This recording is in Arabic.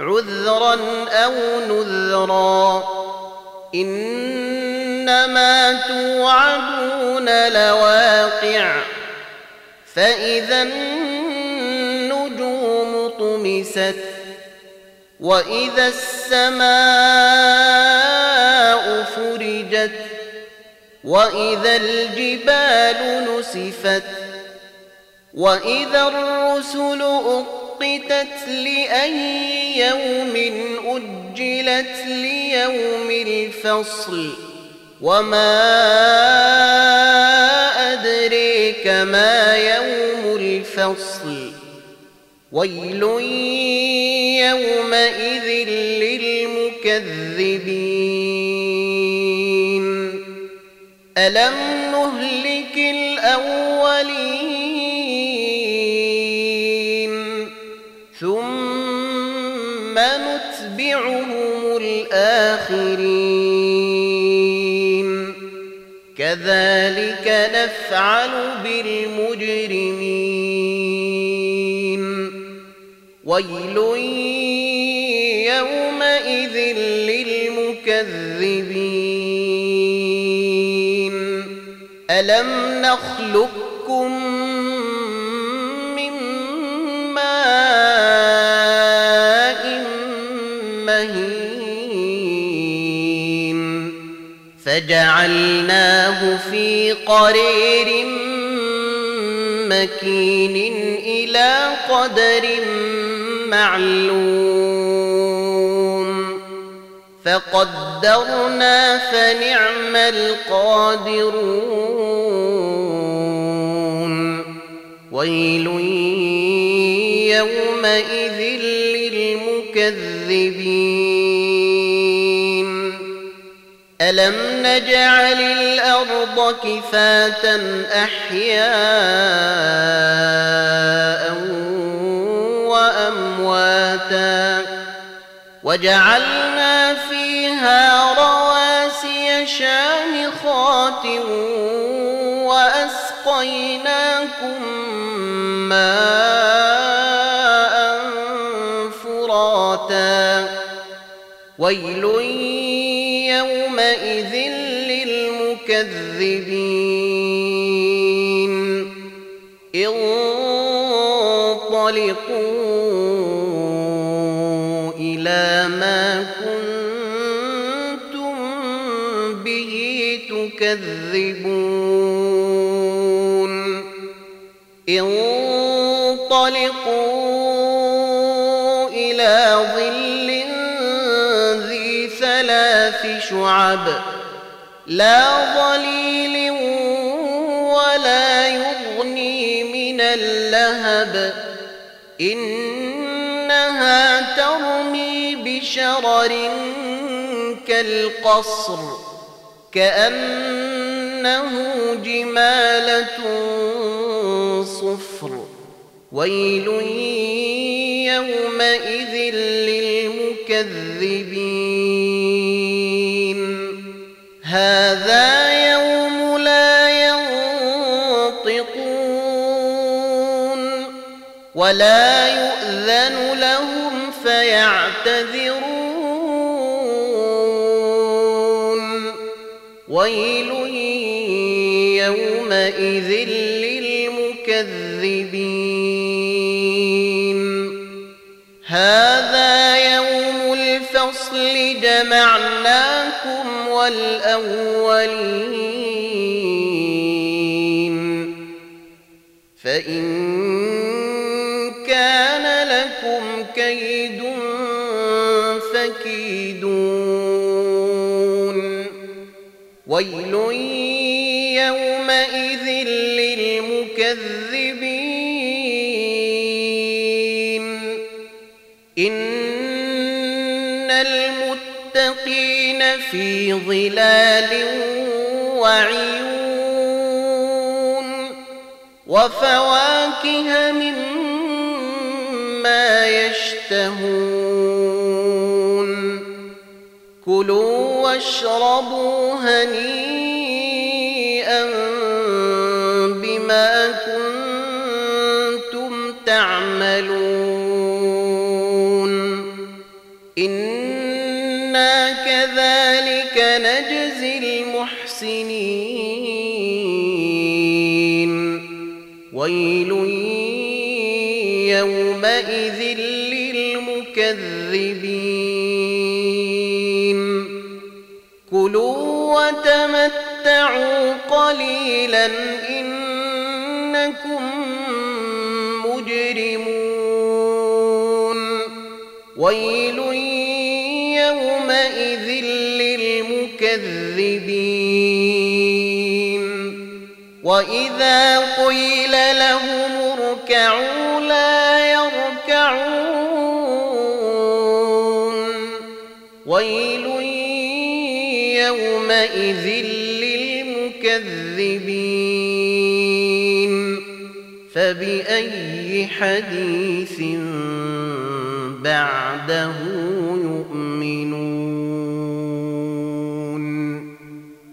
عذرا أو نذرا. إنما توعدون لواقع. فإذا النجوم طمست وإذا السماء فرجت وإذا الجبال نسفت وإذا الرسل اقتت لاي يوم اجلت ليوم الفصل وما ادريك ما يوم الفصل ويل يومئذ للمكذبين الم نهلك الاولين ثم نتبعهم الاخرين كذلك نفعل بالمجرمين ويل يومئذ للمكذبين الم نخلقكم فجعلناه في قرير مكين إلى قدر معلوم. فقدرنا فنعم القادرون. ويل يومئذ للمكذبين. الم نجعل الأرض كفاة احياء وامواتا وجعلنا فيها رواسي شامخات واسقيناكم ماء فراتا ويل يومئذ للمكذبين انطلقوا إلى ما كنتم به تكذبون ثلاث شعب لا ظليل ولا يغني من اللهب إنها ترمي بشرر كالقصر كأنه جمالة صفر ويل يومئذ للمكذبين هذا يوم لا ينطقون ولا يؤذن لهم فيعتذرون. ويل يومئذ للمكذبين. هذا يوم الفصل جمعناكم والأولين. فإن كان لكم كيد فكيدون. ويل يومئذ للمكذبين. إن المتقين للمتقين في ظلال وعيون وفواكه مما يشتهون كلوا واشربوا هنيئا بما كنتم نجزي المحسنين. ويل يومئذ للمكذبين. كلوا وتمتعوا قليلا إنكم مجرمون. ويل يومئذ للمكذبين. وإذا قيل لهم اركعوا لا يركعون ويل يومئذ للمكذبين فبأي حديث بعده يؤمنون